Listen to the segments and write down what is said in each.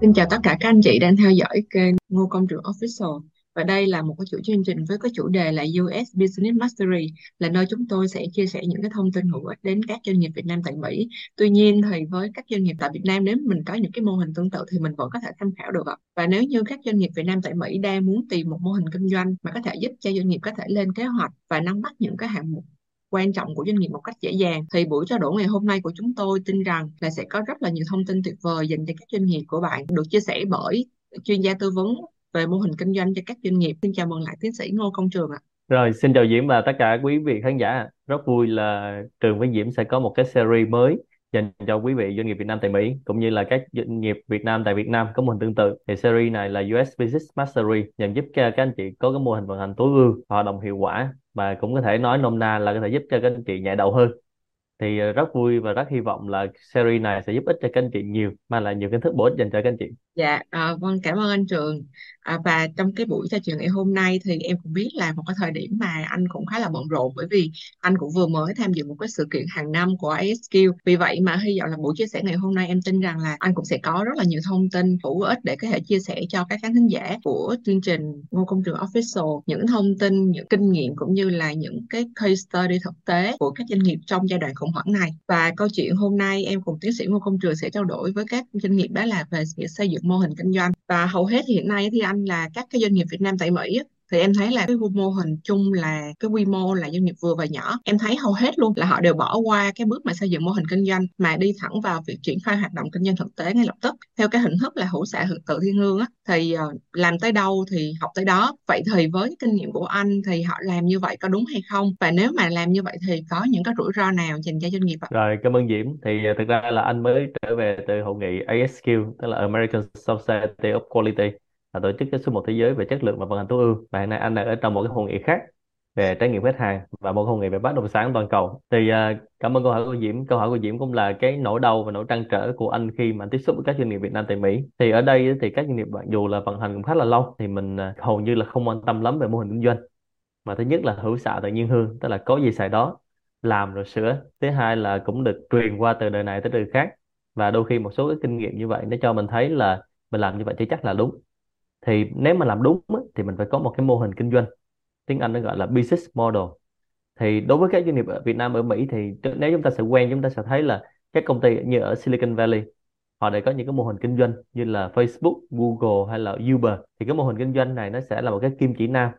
Xin chào tất cả các anh chị đang theo dõi kênh Ngô Công Trường Official và đây là một cái chuỗi chương trình với cái chủ đề là US Business Mastery, là nơi chúng tôi sẽ chia sẻ những cái thông tin hữu ích đến các doanh nghiệp Việt Nam tại Mỹ. Tuy nhiên thì với các doanh nghiệp tại Việt Nam, nếu mình có những cái mô hình tương tự thì mình vẫn có thể tham khảo được ạ. Và nếu như các doanh nghiệp Việt Nam tại Mỹ đang muốn tìm một mô hình kinh doanh mà có thể giúp cho doanh nghiệp có thể lên kế hoạch và nắm bắt những cái hạng mục quan trọng của doanh nghiệp một cách dễ dàng thì buổi trao đổi ngày hôm nay của chúng tôi tin rằng là sẽ có rất là nhiều thông tin tuyệt vời dành cho các doanh nghiệp của bạn được chia sẻ bởi chuyên gia tư vấn về mô hình kinh doanh cho các doanh nghiệp. Xin chào mừng lại tiến sĩ Ngô Công Trường ạ. Rồi, xin chào Diễm và tất cả quý vị khán giả. Rất vui là Trường với Diễm sẽ có một cái series mới dành cho quý vị doanh nghiệp Việt Nam tại Mỹ cũng như là các doanh nghiệp Việt Nam tại Việt Nam có mô hình tương tự. Thì series này là US Business Mastery nhằm giúp các anh chị có cái mô hình vận hành tối ưu, hoạt động hiệu quả và cũng có thể nói nôm na là có thể giúp cho các anh chị nhẹ đầu hơn thì ờ, rất vui và rất hy vọng là series này sẽ giúp ích cho các anh chị nhiều mang lại nhiều kiến thức bổ ích dành cho các anh chị Dạ, à, vâng cảm ơn anh Trường. À, và trong cái buổi trò chuyện ngày hôm nay thì em cũng biết là một cái thời điểm mà anh cũng khá là bận rộn bởi vì anh cũng vừa mới tham dự một cái sự kiện hàng năm của ASQ. Vì vậy mà hy vọng là buổi chia sẻ ngày hôm nay em tin rằng là anh cũng sẽ có rất là nhiều thông tin hữu ích để có thể chia sẻ cho các khán thính giả của chương trình Ngô Công Trường Official những thông tin, những kinh nghiệm cũng như là những cái case study thực tế của các doanh nghiệp trong giai đoạn khủng hoảng này. Và câu chuyện hôm nay em cùng tiến sĩ Ngô Công Trường sẽ trao đổi với các doanh nghiệp đó là về việc xây dựng mô hình kinh doanh và hầu hết hiện nay thì anh là các cái doanh nghiệp Việt Nam tại Mỹ thì em thấy là cái mô hình chung là cái quy mô là doanh nghiệp vừa và nhỏ. Em thấy hầu hết luôn là họ đều bỏ qua cái bước mà xây dựng mô hình kinh doanh, mà đi thẳng vào việc triển khai hoạt động kinh doanh thực tế ngay lập tức, theo cái hình thức là hữu xạ tự thiên hương á. Thì ờ, làm tới đâu thì học tới đó. Vậy thì với kinh nghiệm của anh thì họ làm như vậy có đúng hay không? Và nếu mà làm như vậy thì có những cái rủi ro nào dành cho doanh nghiệp ạ? Rồi, cảm ơn Diễm. Thì ờ, thực ra là anh mới trở về từ hội nghị ASQ tức là American Society of Quality là tổ chức cái số một thế giới về chất lượng và vận hành tối ưu. Và hiện nay anh đang ở trong một cái hội nghị khác về trải nghiệm khách hàng và một hội nghị về bất động sản toàn cầu. Thì uh, cảm ơn câu hỏi của Diễm. Câu hỏi của Diễm cũng là cái nỗi đau và nỗi trăn trở của anh khi mà tiếp xúc với các doanh nghiệp Việt Nam tại Mỹ. Thì ở đây thì các doanh nghiệp mặc dù là vận hành cũng khá là lâu thì mình uh, hầu như là không quan tâm lắm về mô hình kinh doanh. Mà thứ nhất là hữu xạ tự nhiên hương tức là có gì xài đó làm rồi sửa. Thứ hai là cũng được truyền qua từ đời này tới đời khác. Và đôi khi một số cái kinh nghiệm như vậy nó cho mình thấy là mình làm như vậy chưa chắc là đúng thì nếu mà làm đúng thì mình phải có một cái mô hình kinh doanh. Tiếng Anh nó gọi là business model. Thì đối với các doanh nghiệp ở Việt Nam ở Mỹ thì nếu chúng ta sẽ quen chúng ta sẽ thấy là các công ty như ở Silicon Valley họ đã có những cái mô hình kinh doanh như là Facebook, Google hay là Uber. Thì cái mô hình kinh doanh này nó sẽ là một cái kim chỉ nam.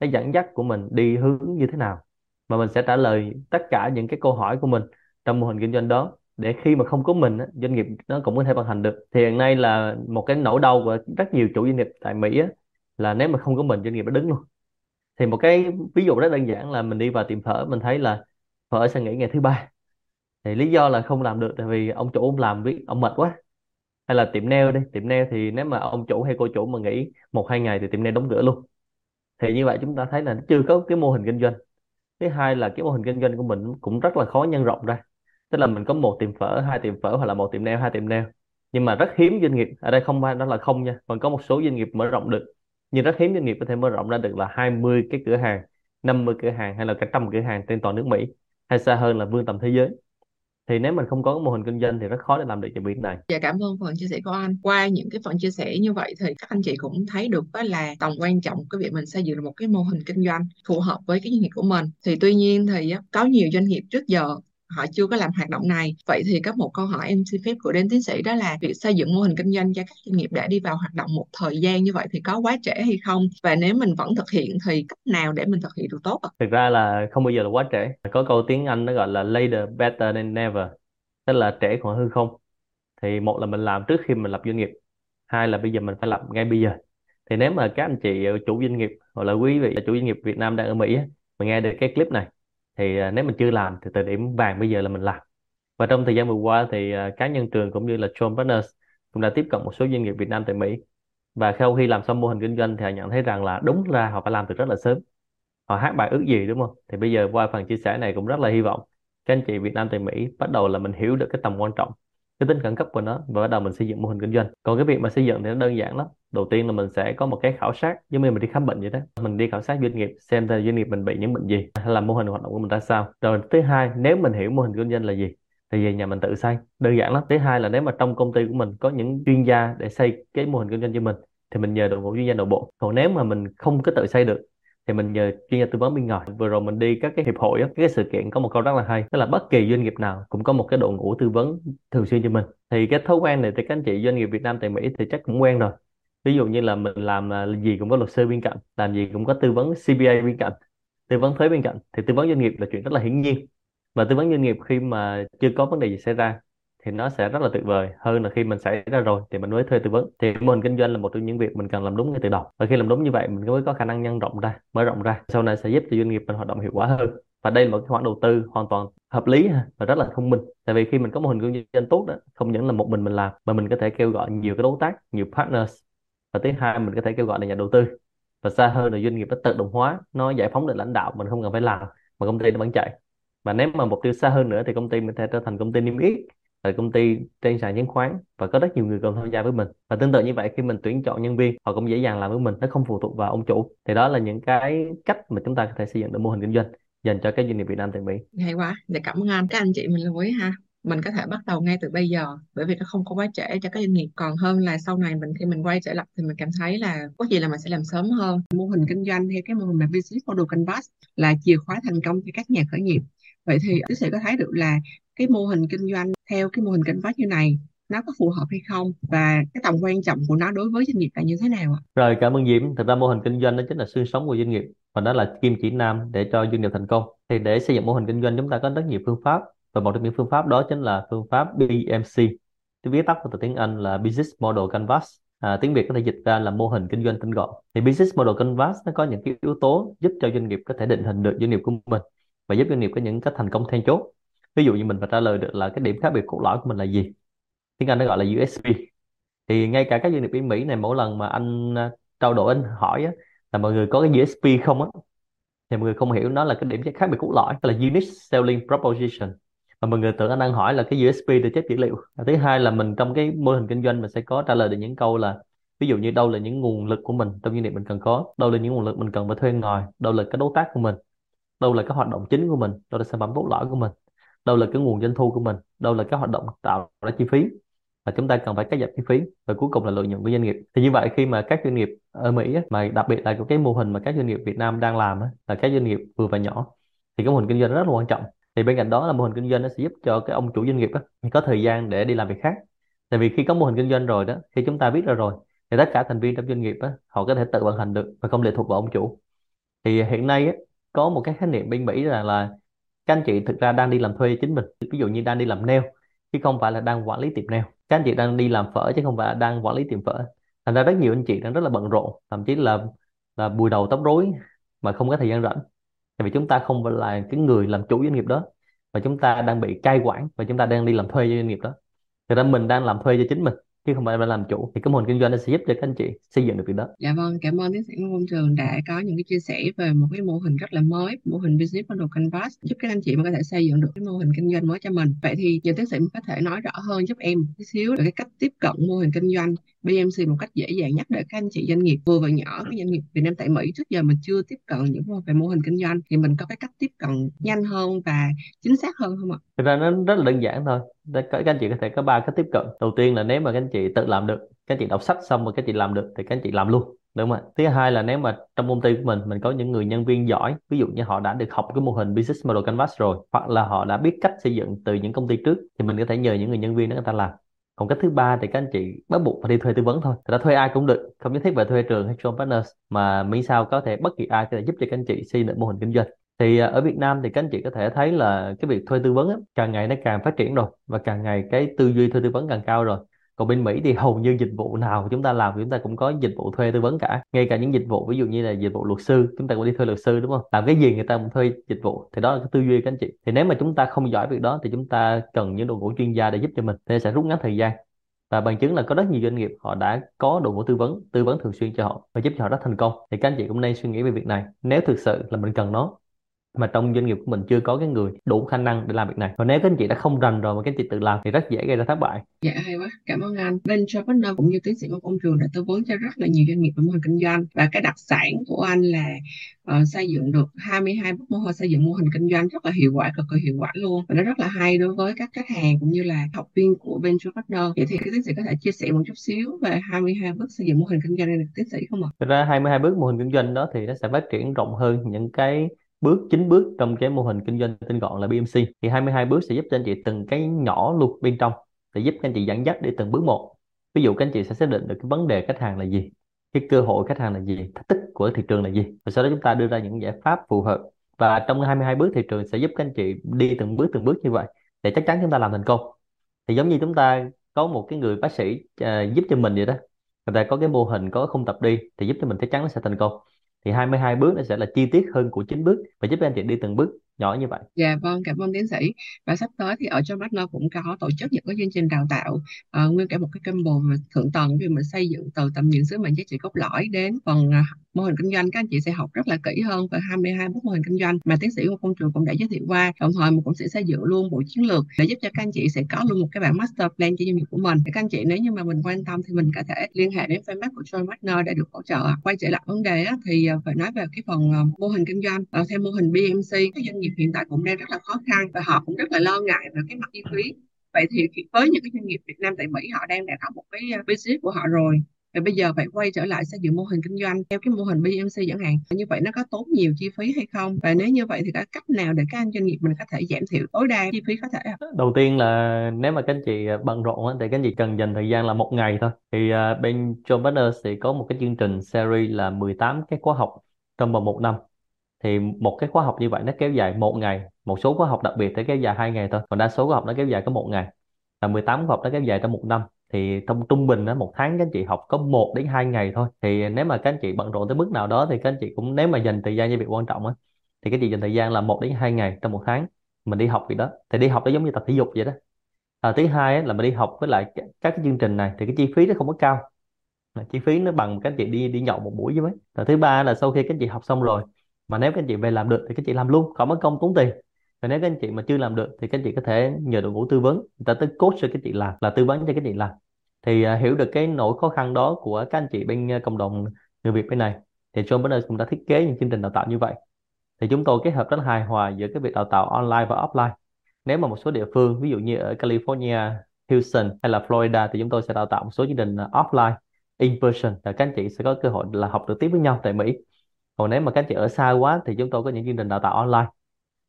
Nó dẫn dắt của mình đi hướng như thế nào? Mà mình sẽ trả lời tất cả những cái câu hỏi của mình trong mô hình kinh doanh đó để khi mà không có mình doanh nghiệp nó cũng có thể vận hành được. Thì hiện nay là một cái nỗi đau của rất nhiều chủ doanh nghiệp tại Mỹ á, là nếu mà không có mình doanh nghiệp nó đứng luôn. Thì một cái ví dụ rất đơn giản là mình đi vào tiệm phở mình thấy là phở sẽ nghỉ ngày thứ ba. Thì lý do là không làm được tại vì ông chủ ông làm biết ông mệt quá. Hay là tiệm nail đi tiệm nail thì nếu mà ông chủ hay cô chủ mà nghỉ một hai ngày thì tiệm nail đóng cửa luôn. Thì như vậy chúng ta thấy là chưa có cái mô hình kinh doanh. Thứ hai là cái mô hình kinh doanh của mình cũng rất là khó nhân rộng ra tức là mình có một tiệm phở, hai tiệm phở hoặc là một tiệm nail, hai tiệm nail nhưng mà rất hiếm doanh nghiệp, ở đây không phải, đó là không nha còn có một số doanh nghiệp mở rộng được nhưng rất hiếm doanh nghiệp có thể mở rộng ra được là 20 cái cửa hàng 50 cửa hàng hay là cả trăm cửa hàng trên toàn nước Mỹ, hay xa hơn là vươn tầm thế giới thì nếu mình không có mô hình kinh doanh thì rất khó để làm được cái việc này. Dạ cảm ơn phần chia sẻ của anh. Qua những cái phần chia sẻ như vậy thì các anh chị cũng thấy được đó là tầm quan trọng cái việc mình xây dựng một cái mô hình kinh doanh phù hợp với cái doanh nghiệp của mình. Thì tuy nhiên thì có nhiều doanh nghiệp trước giờ họ chưa có làm hoạt động này. Vậy thì có một câu hỏi em xin phép gửi đến tiến sĩ đó là việc xây dựng mô hình kinh doanh cho các doanh nghiệp đã đi vào hoạt động một thời gian như vậy thì có quá trễ hay không? Và nếu mình vẫn thực hiện thì cách nào để mình thực hiện được tốt ạ? Thực ra là không bao giờ là quá trễ. Có câu tiếng Anh nó gọi là later, better than never tức là trễ còn hơn không. Thì một là mình làm trước khi mình lập doanh nghiệp, hai là bây giờ mình phải lập ngay bây giờ. Thì nếu mà các anh chị chủ doanh nghiệp hoặc là quý vị chủ doanh nghiệp Việt Nam đang ở Mỹ mà nghe được cái clip này thì à, nếu mình chưa làm thì thời điểm vàng bây giờ là mình làm. Và trong thời gian vừa qua thì à, cá nhân trường cũng như là John Partners cũng đã tiếp cận một số doanh nghiệp Việt Nam tại Mỹ. Và sau khi làm xong mô hình kinh doanh thì họ nhận thấy rằng là đúng ra họ phải làm từ rất là sớm. Họ hát bài ước gì đúng không? Thì bây giờ qua phần chia sẻ này cũng rất là hy vọng các anh chị Việt Nam tại Mỹ bắt đầu là mình hiểu được cái tầm quan trọng cái tính khẩn cấp của nó và bắt đầu mình xây dựng mô hình kinh doanh. Còn cái việc mà xây dựng thì nó đơn giản lắm. Đầu tiên là mình sẽ có một cái khảo sát, giống như mình đi khám bệnh vậy đó. Mình đi khảo sát doanh nghiệp, xem là doanh nghiệp mình bị những bệnh gì, hay là mô hình hoạt động của mình ra sao. Rồi thứ hai, nếu mình hiểu mô hình kinh doanh là gì, thì về nhà mình tự xây. Đơn giản lắm. Thứ hai là nếu mà trong công ty của mình có những chuyên gia để xây cái mô hình kinh doanh cho mình, thì mình nhờ đội ngũ chuyên gia nội bộ. Còn nếu mà mình không có tự xây được thì mình nhờ chuyên gia tư vấn bên ngoài. Vừa rồi mình đi các cái hiệp hội á, cái sự kiện có một câu rất là hay tức là bất kỳ doanh nghiệp nào cũng có một cái đội ngũ tư vấn thường xuyên cho mình. Thì cái thói quen này thì các anh chị doanh nghiệp Việt Nam tại Mỹ thì chắc cũng quen rồi. Ví dụ như là mình làm à, gì cũng có luật sư bên cạnh làm gì cũng có tư vấn CPA bên cạnh tư vấn thuế bên cạnh. Thì tư vấn doanh nghiệp là chuyện rất là hiển nhiên. Và tư vấn doanh nghiệp khi mà chưa có vấn đề gì xảy ra thì nó sẽ rất là tuyệt vời. Hơn là khi mình xảy ra rồi thì mình mới thuê tư vấn. Thì mô hình kinh doanh là một trong những việc mình cần làm đúng ngay từ đầu. Và khi làm đúng như vậy, mình mới có khả năng nhân rộng ra, mở rộng ra. Sau này sẽ giúp cho doanh nghiệp mình hoạt động hiệu quả hơn. Và đây là một cái khoản đầu tư hoàn toàn hợp lý và rất là thông minh. Tại vì khi mình có mô hình kinh doanh tốt đó, không những là một mình mình làm, mà mình có thể kêu gọi nhiều cái đối tác, nhiều partners. Và thứ hai, mình có thể kêu gọi là nhà đầu tư. Và xa hơn là doanh nghiệp nó tự động hóa, nó giải phóng được lãnh đạo mình không cần phải làm, mà công ty nó vẫn chạy. Và nếu mà mục tiêu xa hơn nữa thì công ty mình sẽ trở thành công ty niêm yết tại công ty trên sàn chứng khoán và có rất nhiều người cùng tham gia với mình. Và tương tự như vậy, khi mình tuyển chọn nhân viên, họ cũng dễ dàng làm với mình, nó không phụ thuộc vào ông chủ. Thì đó là những cái cách mà chúng ta có thể xây dựng được mô hình kinh doanh dành cho các doanh nghiệp Việt Nam tại Mỹ. Hay quá, để cảm ơn anh. Các anh chị mình lưu ý ha. Mình có thể bắt đầu ngay từ bây giờ, bởi vì nó không có quá trễ cho các doanh nghiệp. Còn hơn là sau này mình, khi mình quay trở lại thì mình cảm thấy là có gì là mình sẽ làm sớm hơn. Mô hình kinh doanh theo cái mô hình là business model canvas là chìa khóa thành công cho các nhà khởi nghiệp. Vậy thì tiến sĩ có thấy được là cái mô hình kinh doanh theo cái mô hình canvas như này nó có phù hợp hay không và cái tầm quan trọng của nó đối với doanh nghiệp là như thế nào ạ? Rồi cảm ơn Diễm. Thực ra mô hình kinh doanh đó chính là xương sống của doanh nghiệp và đó là kim chỉ nam để cho doanh nghiệp thành công. Thì để xây dựng mô hình kinh doanh chúng ta có rất nhiều phương pháp và một trong những phương pháp đó chính là phương pháp BMC. Cái viết tắt của từ tiếng Anh là Business Model Canvas. À, tiếng Việt có thể dịch ra là mô hình kinh doanh tinh gọn. Thì Business Model Canvas nó có những cái yếu tố giúp cho doanh nghiệp có thể định hình được doanh nghiệp của mình và giúp doanh nghiệp có những cái thành công then chốt. Ví dụ như mình phải trả lời được là cái điểm khác biệt cốt lõi của mình là gì. Tiếng Anh nó gọi là USP. Thì ngay cả các doanh nghiệp bên Mỹ này mỗi lần mà anh à, trao đổi anh hỏi á, là mọi người có cái USP không á thì mọi người không hiểu nó là cái điểm khác biệt cốt lõi là unique selling proposition mà mọi người tưởng anh đang hỏi là cái USP để chép dữ liệu và thứ hai là mình trong cái mô hình kinh doanh mình sẽ có trả lời được những câu là ví dụ như đâu là những nguồn lực của mình trong doanh nghiệp mình cần có đâu là những nguồn lực mình cần phải thuê ngoài đâu là cái đối tác của mình đâu là cái hoạt động chính của mình đâu là sản phẩm cốt lõi của mình đâu là cái nguồn doanh thu của mình, đâu là cái hoạt động tạo ra chi phí và chúng ta cần phải cắt giảm chi phí và cuối cùng là lợi nhuận của doanh nghiệp. Thì như vậy khi mà các doanh nghiệp ở Mỹ mà đặc biệt là cái mô hình mà các doanh nghiệp Việt Nam đang làm là các doanh nghiệp vừa và nhỏ, thì cái mô hình kinh doanh rất là quan trọng. Thì bên cạnh đó là mô hình kinh doanh nó sẽ giúp cho cái ông chủ doanh nghiệp có thời gian để đi làm việc khác. Tại vì khi có mô hình kinh doanh rồi đó, khi chúng ta biết ra rồi, thì tất cả thành viên trong doanh nghiệp họ có thể tự vận hành được và không lệ thuộc vào ông chủ. Thì hiện nay có một cái khái niệm bên Mỹ là là các anh chị thực ra đang đi làm thuê chính mình. Ví dụ như đang đi làm nail, chứ không phải là đang quản lý tiệm nail. Các anh chị đang đi làm phở chứ không phải là đang quản lý tiệm phở. Thành ra rất nhiều anh chị đang rất là bận rộn, thậm chí là là bùi đầu tóc rối mà không có thời gian rảnh. Tại vì chúng ta không phải là cái người làm chủ doanh nghiệp đó và chúng ta đang bị cai quản và chúng ta đang đi làm thuê cho doanh nghiệp đó. Thực ra mình đang làm thuê cho chính mình chứ không phải là làm chủ thì cái mô hình kinh doanh nó sẽ giúp cho các anh chị xây dựng được việc đó Dạ vâng, cảm ơn tiến sĩ Ngô Công Trường đã có những cái chia sẻ về một cái mô hình rất là mới, mô hình Business Model Canvas giúp các anh chị mà có thể xây dựng được cái mô hình kinh doanh mới cho mình. Vậy thì nhờ tiến sĩ có thể nói rõ hơn giúp em một tí xíu về cái cách tiếp cận mô hình kinh doanh BMC một cách dễ dàng nhất để các anh chị doanh nghiệp. Vừa và nhỏ, các doanh nghiệp Việt Nam tại Mỹ trước giờ mình chưa tiếp cận những về mô hình kinh doanh thì mình có cái cách tiếp cận nhanh hơn và chính xác hơn không ạ? thực ra nó rất là đơn giản thôi. Các các anh chị có thể có ba cách tiếp cận. Đầu tiên là nếu mà các anh chị tự làm được các anh chị đọc sách xong rồi các anh chị làm được thì các anh chị làm luôn đúng không ạ? Thứ hai là nếu mà trong công ty của mình mình có những người nhân viên giỏi ví dụ như họ đã được học cái mô hình business model canvas rồi hoặc là họ đã biết cách xây dựng từ những công ty trước thì mình có thể nhờ những người nhân viên đó người ta làm còn cách thứ ba thì các anh chị bắt buộc phải đi thuê tư vấn thôi. Thì đã thuê ai cũng được không nhất thiết phải thuê trường hay John Partners mà miễn sao có thể bất kỳ ai có thể giúp cho các anh chị xây dựng mô hình kinh doanh. Thì à, ở Việt Nam thì các anh chị có thể thấy là cái việc thuê tư vấn á, càng ngày nó càng phát triển rồi và càng ngày cái tư duy thuê tư vấn càng cao rồi còn bên Mỹ thì hầu như dịch vụ nào chúng ta làm chúng ta cũng có dịch vụ thuê tư vấn cả. Ngay cả những dịch vụ ví dụ như là dịch vụ luật sư, chúng ta cũng đi thuê luật sư, đúng không? Làm cái gì người ta cũng thuê dịch vụ. Thì đó là cái tư duy các anh chị. Thì nếu mà chúng ta không giỏi việc đó thì chúng ta cần những đội ngũ chuyên gia để giúp cho mình. Thì sẽ rút ngắn thời gian. Và bằng chứng là có rất nhiều doanh nghiệp họ đã có đội ngũ tư vấn tư vấn thường xuyên cho họ và giúp cho họ rất thành công. Thì các anh chị cũng nên suy nghĩ về việc này. Nếu thực sự là mình cần nó mà trong doanh nghiệp của mình chưa có cái người đủ khả năng để làm việc này và nếu các anh chị đã không rành rồi mà các anh chị tự làm thì rất dễ gây ra thất bại Dạ hay quá, cảm ơn anh. Cho partner cũng như tiến sĩ Ngô Công Trường đã tư vấn cho rất là nhiều doanh nghiệp về mô hình kinh doanh và cái đặc sản của anh là ờ, xây dựng được 22 bước mô hình xây dựng mô hình kinh doanh rất là hiệu quả, cực kỳ hiệu quả luôn và nó rất là hay đối với các khách hàng cũng như là học viên của Venture Partner. Vậy thì tiến sĩ có thể chia sẻ một chút xíu về 22 bước xây dựng mô hình kinh doanh này được tiến sĩ không ạ? Thực ra 22 bước mô hình kinh doanh đó thì nó sẽ phát triển rộng hơn những cái bước chín bước trong cái mô hình kinh doanh tinh gọn là BMC thì 22 bước sẽ giúp cho anh chị từng cái nhỏ luôn bên trong để giúp các anh chị dẫn dắt để từng bước một. Ví dụ các anh chị sẽ xác định được cái vấn đề khách hàng là gì cái cơ hội khách hàng là gì thách thức của thị trường là gì. Và sau đó chúng ta đưa ra những giải pháp phù hợp. Và trong 22 bước thị trường sẽ giúp các anh chị đi từng bước từng bước như vậy để chắc chắn chúng ta làm thành công. Thì giống như chúng ta có một cái người bác sĩ uh, giúp cho mình vậy đó. Người ta có cái mô hình có không tập đi thì giúp cho mình chắc chắn nó sẽ thành công thì 22 bước nó sẽ là chi tiết hơn của 9 bước và giúp anh chị đi từng bước nhỏ như vậy. Dạ vâng, cảm ơn tiến sĩ. Và sắp tới thì ở trong Partner cũng có tổ chức những cái chương trình đào tạo uh, nguyên cả một cái combo thượng tầng vì mình xây dựng từ tầm nhìn sứ mệnh giá trị cốt lõi đến phần uh, mô hình kinh doanh các anh chị sẽ học rất là kỹ hơn về 22 bước mô hình kinh doanh. Mà tiến sĩ của công trường cũng đã giới thiệu qua đồng thời mình cũng sẽ xây dựng luôn bộ chiến lược để giúp cho các anh chị sẽ có luôn một cái bản master plan cho doanh nghiệp của mình. Để các anh chị nếu như mà mình quan tâm thì mình có thể liên hệ đến fanpage của Joy Wagner để được hỗ trợ. Quay trở lại vấn đề á, thì à, phải nói về cái phần à, mô hình kinh doanh. Ờ, theo mô hình BMC các doanh nghiệp hiện tại cũng đang rất là khó khăn và họ cũng rất là lo ngại về cái mặt chi phí. Vậy thì với những cái doanh nghiệp Việt Nam tại Mỹ họ đang đã có một cái à, business của họ rồi và bây giờ phải quay trở lại xây dựng mô hình kinh doanh theo cái mô hình BMC chẳng hạn. Như vậy nó có tốn nhiều chi phí hay không? Và nếu như vậy thì có cách nào để các anh doanh nghiệp mình có thể giảm thiểu tối đa chi phí có thể không? đầu tiên là nếu mà các anh chị à, bận rộn thì các anh chị cần dành thời gian là một ngày thôi. Thì à, bên John Partners thì có một cái chương trình series là 18 cái khóa học trong vòng một năm. Thì một cái khóa học như vậy nó kéo dài một ngày. Một số khóa học đặc biệt thì kéo dài hai ngày thôi. Còn đa số khóa học nó kéo dài có một ngày. Là 18 khóa học nó kéo dài trong một năm thì trong trung bình đó một tháng các anh chị học có một đến hai ngày thôi. Thì nếu mà các anh chị bận rộn tới mức nào đó thì các anh chị cũng nếu mà dành thời gian cho việc quan trọng á thì các anh chị dành thời gian là một đến hai ngày trong một tháng mình đi học việc đó. Thì đi học nó giống như tập thể dục vậy đó. À, thứ hai á, là mình đi học với lại các cái chương trình này thì cái chi phí nó không có cao. Ờ, chi phí nó bằng các anh chị đi đi nhậu một buổi với mấy. Và thứ ba là sau khi các anh chị học xong rồi mà nếu các anh chị về làm được thì các anh chị làm luôn không mất công tốn tiền và nếu các anh chị mà chưa làm được thì các anh chị có thể nhờ đội ngũ tư vấn người ta tới coach cho các anh chị làm là tư vấn cho các anh chị làm. Thì uh, hiểu được cái nỗi khó khăn đó của các anh chị bên uh, cộng đồng người Việt bên này thì John Berners cũng đã thiết kế những chương trình đào tạo như vậy. Thì chúng tôi kết hợp rất hài hòa giữa cái việc đào tạo online và offline. Nếu mà một số địa phương ví dụ như ở California, Houston hay là Florida thì chúng tôi sẽ đào tạo một số chương trình à, offline in person là các anh chị sẽ có cơ hội là học trực tiếp với nhau tại Mỹ. Còn nếu mà các anh chị ở xa quá thì chúng tôi có những chương trình đào tạo online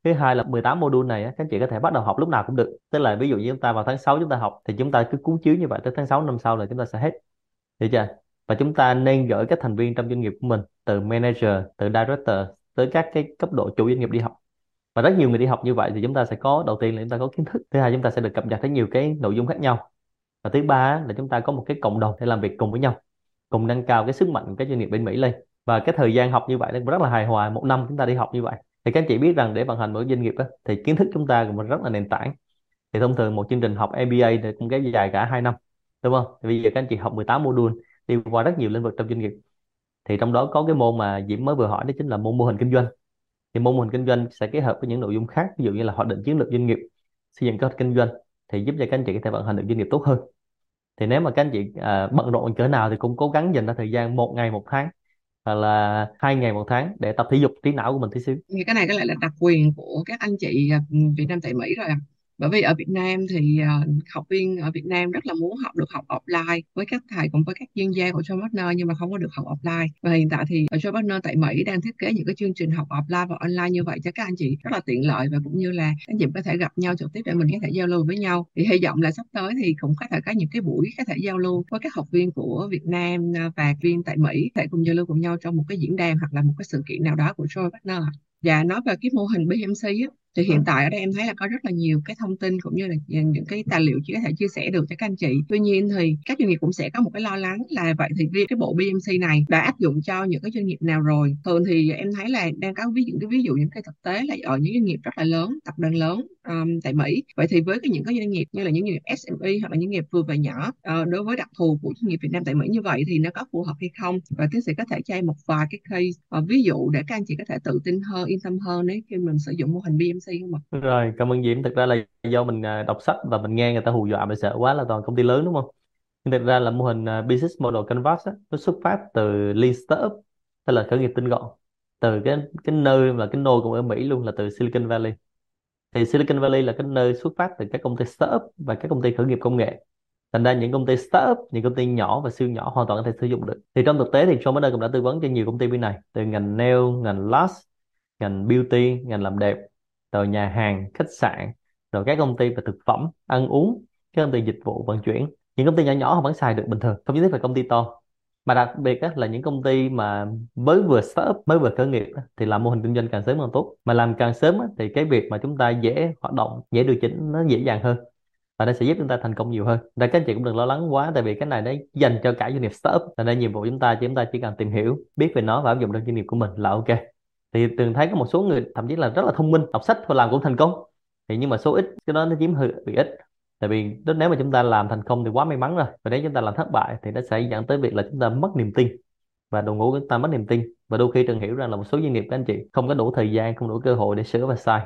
thứ hai là 18 module này các anh chị có thể bắt đầu học lúc nào cũng được. Tức là ví dụ như chúng ta vào tháng 6 chúng ta học, thì chúng ta cứ cuốn chiếu như vậy tới tháng 6 năm sau là chúng ta sẽ hết. Hiểu chưa? Và chúng ta nên gửi các thành viên trong doanh nghiệp của mình, từ manager, từ director, tới các cái cấp độ chủ doanh nghiệp đi học. Và rất nhiều người đi học như vậy thì chúng ta sẽ có, đầu tiên là chúng ta có kiến thức, thứ hai chúng ta sẽ được cập nhật thấy nhiều cái nội dung khác nhau. Và thứ ba là chúng ta có một cái cộng đồng để làm việc cùng với nhau, cùng nâng cao cái sức mạnh của các doanh nghiệp bên Mỹ lên. Và cái thời gian học như vậy nó rất là hài hòa, một năm chúng ta đi học như vậy thì các anh chị biết rằng để vận hành một doanh nghiệp đó, thì kiến thức chúng ta cũng rất là nền tảng. Thì thông thường một chương trình học MBA thì cũng kéo dài cả 2 năm đúng không? Thì bây giờ các anh chị học 18 module đi qua rất nhiều lĩnh vực trong doanh nghiệp. Thì trong đó có cái môn mà Diễm mới vừa hỏi đó chính là môn mô hình kinh doanh. Thì môn mô hình kinh doanh sẽ kết hợp với những nội dung khác ví dụ như là hoạch định chiến lược doanh nghiệp xây dựng kế hoạch kinh doanh thì giúp cho các anh chị có thể vận hành được doanh nghiệp tốt hơn. Thì nếu mà các anh chị à, bận rộn cỡ nào thì cũng cố gắng dành ra thời gian một ngày một tháng hoặc là hai ngày một tháng để tập thể dục trí não của mình tí xíu. Thì cái này có lẽ là đặc quyền của các anh chị à, Việt Nam tại Mỹ rồi ạ bởi vì ở Việt Nam thì uh, học viên ở Việt Nam rất là muốn học được học offline với các thầy cũng với các chuyên gia của John Partner nhưng mà không có được học offline. Và hiện tại thì ở John Partner tại Mỹ đang thiết kế những cái chương trình học offline và online như vậy cho các anh chị rất là tiện lợi và cũng như là các anh chị có thể gặp nhau trực tiếp để mình có thể giao lưu với nhau. Thì hy vọng là sắp tới thì cũng có thể có những cái buổi có thể giao lưu với các học viên của Việt Nam ờ, và viên tại Mỹ có thể cùng giao lưu cùng nhau trong một cái diễn đàn hoặc là một cái sự kiện nào đó của Joy Partner Dạ nói về cái mô hình BMC á, thì hiện tại ở đây em thấy là có rất là nhiều cái thông tin cũng như là những cái tài liệu chỉ có thể chia sẻ được cho các anh chị. Tuy nhiên thì các doanh nghiệp cũng sẽ có một cái lo lắng là vậy thì riêng cái bộ BMC này đã áp dụng cho những cái doanh nghiệp nào rồi? Thường thì em thấy là đang có ví dụ cái ví dụ những cái thực tế là ở những doanh nghiệp rất là lớn tập đoàn lớn um, tại Mỹ. Vậy thì với cái những cái doanh nghiệp như là những doanh nghiệp SME hoặc là những nghiệp vừa và nhỏ uh, đối với đặc thù của doanh nghiệp Việt Nam tại Mỹ như vậy thì nó có phù hợp hay không? Và tiến sĩ có thể cho em một vài cái case uh, ví dụ để các anh chị có thể tự tin hơn yên tâm hơn nếu khi mình sử dụng mô hình BMC không ạ? Rồi, cảm ơn Diễm. Thực ra là do mình à, đọc sách và mình nghe người ta hù dọa mình sợ quá là toàn công ty lớn đúng không? Nhưng thực ra là mô hình à, Business Model Canvas á, nó xuất phát từ Lean Startup, tức là khởi nghiệp tinh gọn. Từ cái cái nơi mà cái nôi cũng ở Mỹ luôn là từ Silicon Valley. Thì Silicon Valley là cái nơi xuất phát từ các công ty startup và các công ty khởi nghiệp công nghệ. Thành ra những công ty startup, những công ty nhỏ và siêu nhỏ hoàn toàn có thể sử dụng được. Thì trong thực tế thì John Mayer cũng đã tư vấn cho nhiều công ty bên này, từ ngành nail, ngành lash, ngành beauty, ngành làm đẹp rồi nhà hàng khách sạn rồi các công ty về thực phẩm ăn uống các công ty dịch vụ vận chuyển những công ty nhỏ nhỏ họ vẫn xài được bình thường không nhất thiết phải công ty to mà đặc biệt á, là những công ty mà mới vừa startup mới vừa khởi nghiệp á, thì làm mô hình kinh doanh càng sớm càng tốt mà làm càng sớm á, thì cái việc mà chúng ta dễ hoạt động dễ điều chỉnh nó dễ dàng hơn và nó sẽ giúp chúng ta thành công nhiều hơn. và các anh chị cũng đừng lo lắng quá tại vì cái này nó dành cho cả doanh nghiệp startup. Thành Nên nhiệm vụ chúng ta chúng ta chỉ cần tìm hiểu, biết về nó và áp dụng trong doanh nghiệp của mình là ok thì từng thấy có một số người thậm chí là rất là thông minh, đọc sách thôi làm cũng thành công. Thì nhưng mà số ít, cái đó nó chiếm hơi bị ít. Tại vì nếu mà chúng ta làm thành công thì quá may mắn rồi. Và nếu chúng ta làm thất bại thì nó sẽ dẫn tới việc là chúng ta mất niềm tin. Và đội ngũ chúng ta mất niềm tin. Và đôi khi trần hiểu rằng là một số doanh nghiệp các anh chị không có đủ thời gian, không đủ cơ hội để sửa và sai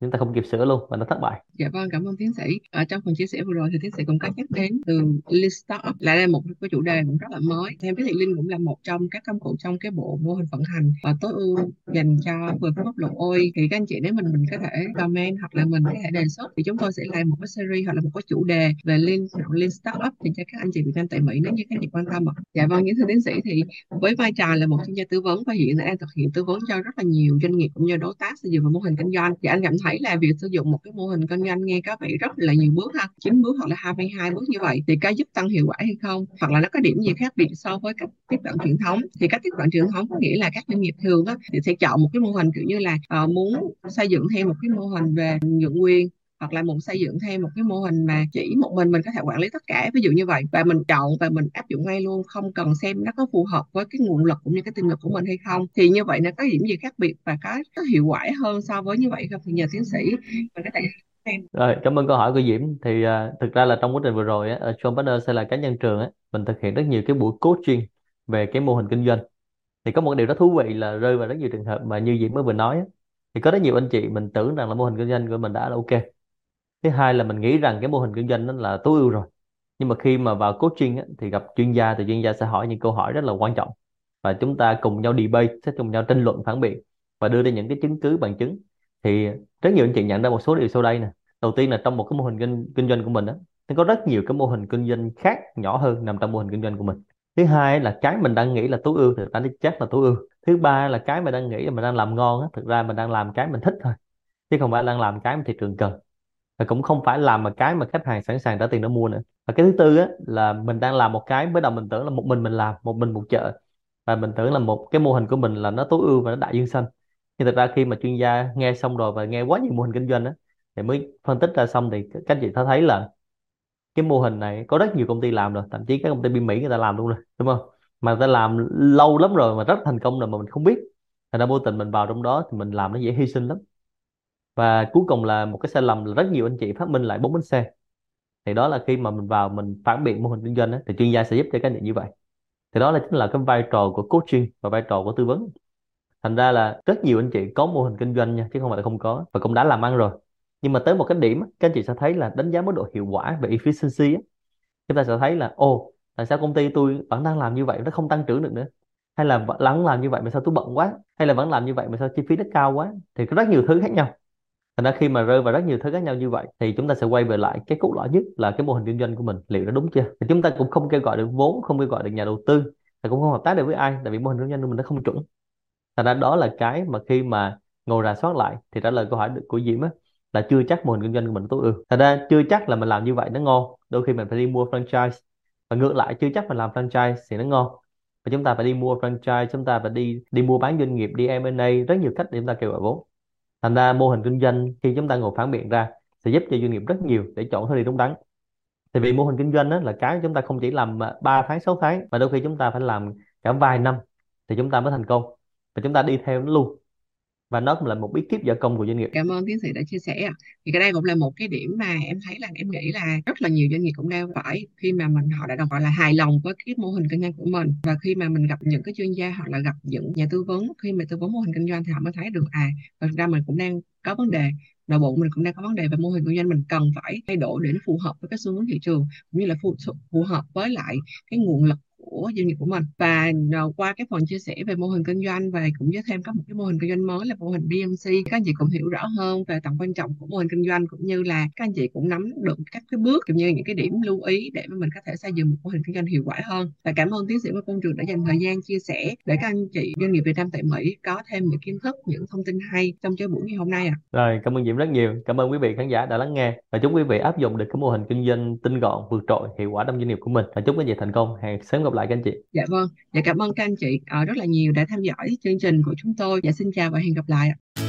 chúng ta không kịp sửa luôn và nó thất bại Dạ vâng, cảm ơn tiến sĩ. Ở trong phần chia sẻ vừa rồi thì tiến sĩ cũng có nhắc đến từ Lean Startup lại là một cái chủ đề cũng rất là mới. Theo biết thì Lean cũng là một trong các công cụ trong cái bộ mô hình vận hành và tối ưu dành cho vừa pháp luật ôi Thì các anh chị nếu mình mình có thể comment hoặc là mình có thể đề xuất thì chúng tôi sẽ làm một cái series hoặc là một cái chủ đề về Lean Lean Startup thì cho các anh chị Việt Nam tại Mỹ nếu như các anh chị quan tâm ạ. Dạ vâng, những thưa tiến sĩ thì với vai trò là một chuyên gia tư vấn và hiện đang thực hiện tư vấn cho rất là nhiều doanh nghiệp cũng như đối tác xây dựng mô hình kinh doanh thì anh cảm thấy thấy là việc sử dụng một cái mô hình kinh doanh nghe có vẻ rất là nhiều bước ha chín bước hoặc là 22 bước như vậy thì có giúp tăng hiệu quả hay không? Hoặc là nó có điểm gì khác biệt so với cách tiếp cận truyền thống? Thì cách tiếp cận truyền thống có nghĩa là các doanh nghiệp thường á, thì sẽ chọn một cái mô hình kiểu như là uh, muốn xây dựng thêm một cái mô hình về nhượng quyền hoặc là muốn xây dựng thêm một cái mô hình mà chỉ một mình mình có thể quản lý tất cả ví dụ như vậy và mình chọn và mình áp dụng ngay luôn không cần xem nó có phù hợp với cái nguồn lực cũng như cái tiềm lực của mình hay không thì như vậy nó có điểm gì khác biệt và có, có hiệu quả hơn so với như vậy không thì nhờ tiến sĩ mình có thể rồi, cảm ơn câu hỏi của Diễm. Thì uh, thực ra là trong quá trình vừa rồi á, à, ở John Partners là cá nhân trường á, mình thực hiện rất nhiều cái buổi coaching về cái mô hình kinh doanh. Thì có một điều rất thú vị là rơi vào rất nhiều trường hợp mà như Diễm mới vừa nói á, thì có rất nhiều anh chị mình tưởng rằng là mô hình kinh doanh của mình đã là ok. Thứ hai là mình nghĩ rằng cái mô hình kinh doanh đó là tối ưu rồi. Nhưng mà khi mà vào coaching á, thì gặp chuyên gia thì chuyên gia sẽ hỏi những câu hỏi rất là quan trọng. Và chúng ta cùng nhau debate, sẽ cùng nhau tranh luận phản biện và đưa ra những cái chứng cứ bằng chứng. Thì rất nhiều anh chị nhận ra một số điều sau đây nè. Đầu tiên là trong một cái mô hình kinh, kinh doanh của mình á nó có rất nhiều cái mô hình kinh doanh khác nhỏ hơn nằm trong mô hình kinh doanh của mình. Thứ hai là cái mình đang nghĩ là tối ưu thì ta chắc là tối ưu. Thứ ba là cái mình đang nghĩ là mình đang làm ngon á thực ra mình đang làm cái mình thích thôi. Chứ không phải đang làm cái mà thị trường cần và cũng không phải làm mà cái mà khách hàng sẵn sàng trả tiền để mua nữa. Và cái thứ tư á, là mình đang làm một cái, mới đầu mình tưởng là một mình mình làm, một mình một chợ. Và mình tưởng là một cái mô hình của mình là nó tối ưu và nó đại dương xanh. Nhưng thực ra khi mà chuyên gia nghe xong rồi và nghe quá nhiều mô hình kinh doanh á, thì mới phân tích ra xong thì các anh chị thấy thấy là cái mô hình này có rất nhiều công ty làm rồi. Thậm chí các công ty bên Mỹ người ta làm luôn rồi, đúng không? Mà người ta làm lâu lắm rồi mà rất thành công rồi mà mình không biết. Thành ra vô tình mình vào trong đó thì mình làm nó dễ hy sinh lắm và cuối cùng là một cái sai lầm là rất nhiều anh chị phát minh lại bốn bánh xe. Thì đó là khi mà mình vào mình phản biện mô hình kinh doanh đó, thì chuyên gia sẽ giúp cho các anh chị như vậy. Thì đó là chính là cái vai trò của coaching và vai trò của tư vấn. Thành ra là rất nhiều anh chị có mô hình kinh doanh nha chứ không phải là không có và cũng đã làm ăn rồi. Nhưng mà tới một cái điểm các anh chị sẽ thấy là đánh giá mức độ hiệu quả về efficiency á, chúng ta sẽ thấy là ồ tại sao công ty tôi vẫn đang làm như vậy nó không tăng trưởng được nữa? Hay là vẫn làm như vậy mà sao tôi bận quá? Hay là vẫn làm như vậy mà sao chi phí nó cao quá? Thì có rất nhiều thứ khác nhau thành ra khi mà rơi vào rất nhiều thứ khác nhau như vậy, thì chúng ta sẽ quay về lại cái cốt lõi nhất là cái mô hình kinh doanh của mình. Liệu nó đúng chưa? Thì chúng ta cũng không kêu gọi được vốn, không kêu gọi được nhà đầu tư, và cũng không hợp tác được với ai, tại vì mô hình kinh doanh của mình nó không chuẩn. Thành ra đó là cái mà khi mà ngồi rà soát lại, thì trả lời câu hỏi của Diễm á, là chưa chắc mô hình kinh doanh của mình tối ưu thành ra chưa chắc là mình làm như vậy nó ngon. Đôi khi mình phải đi mua franchise. Và ngược lại, chưa chắc mình làm franchise thì nó ngon. Và chúng ta phải đi mua franchise, chúng ta phải đi đi mua bán doanh nghiệp, đi M&A rất nhiều cách để chúng ta kêu gọi vốn thành ra mô hình kinh doanh khi chúng ta ngồi phản biện ra sẽ giúp cho doanh nghiệp rất nhiều để chọn hướng đi đúng đắn. Thì vì mô hình kinh doanh đó là cái chúng ta không chỉ làm à, 3 tháng 6 tháng mà đôi khi chúng ta phải làm cả vài năm thì chúng ta mới thành công và chúng ta đi theo nó luôn và nó cũng là một bí kíp gia công của doanh nghiệp Cảm ơn tiến sĩ đã chia sẻ. Thì cái đây cũng là một cái điểm mà em thấy là em nghĩ là rất là nhiều doanh nghiệp cũng đang phải khi mà mình họ đã đồng gọi là hài lòng với cái mô hình kinh doanh của mình và khi mà mình gặp những cái chuyên gia hoặc là gặp những nhà tư vấn khi mà tư vấn mô hình kinh doanh thì họ mới thấy được à thật ra mình cũng đang có vấn đề nội bộ mình cũng đang có vấn đề về mô hình kinh doanh mình cần phải thay đổi để nó phù hợp với cái xu hướng thị trường cũng như là phù, phù hợp với lại cái nguồn lực của doanh nghiệp của mình. Và qua cái phần chia sẻ về mô hình kinh doanh và cũng giới thêm có một cái mô hình kinh doanh mới là mô hình BMC các anh chị cũng hiểu rõ hơn về tầm quan trọng của mô hình kinh doanh cũng như là các anh chị cũng nắm được các cái bước, cũng như những cái điểm lưu ý để mà mình có thể xây dựng một mô hình kinh doanh hiệu quả hơn. Và cảm ơn tiến sĩ Nguyễn Công Trường đã dành thời gian chia sẻ để các anh chị doanh nghiệp Việt Nam tại Mỹ có thêm những kiến thức, những thông tin hay trong cái buổi ngày hôm nay ạ. À. rồi, cảm ơn Diễm rất nhiều. Cảm ơn quý vị khán giả đã lắng nghe. Và chúc quý vị áp dụng được cái mô hình kinh doanh tinh gọn, vượt trội, hiệu quả trong doanh nghiệp của mình. Và chúc quý vị thành công. Hẹn sớm gặp lại các anh chị Dạ vâng, dạ cảm ơn các anh chị ờ, rất là nhiều đã theo dõi chương trình của chúng tôi. Dạ xin chào và hẹn gặp lại ạ.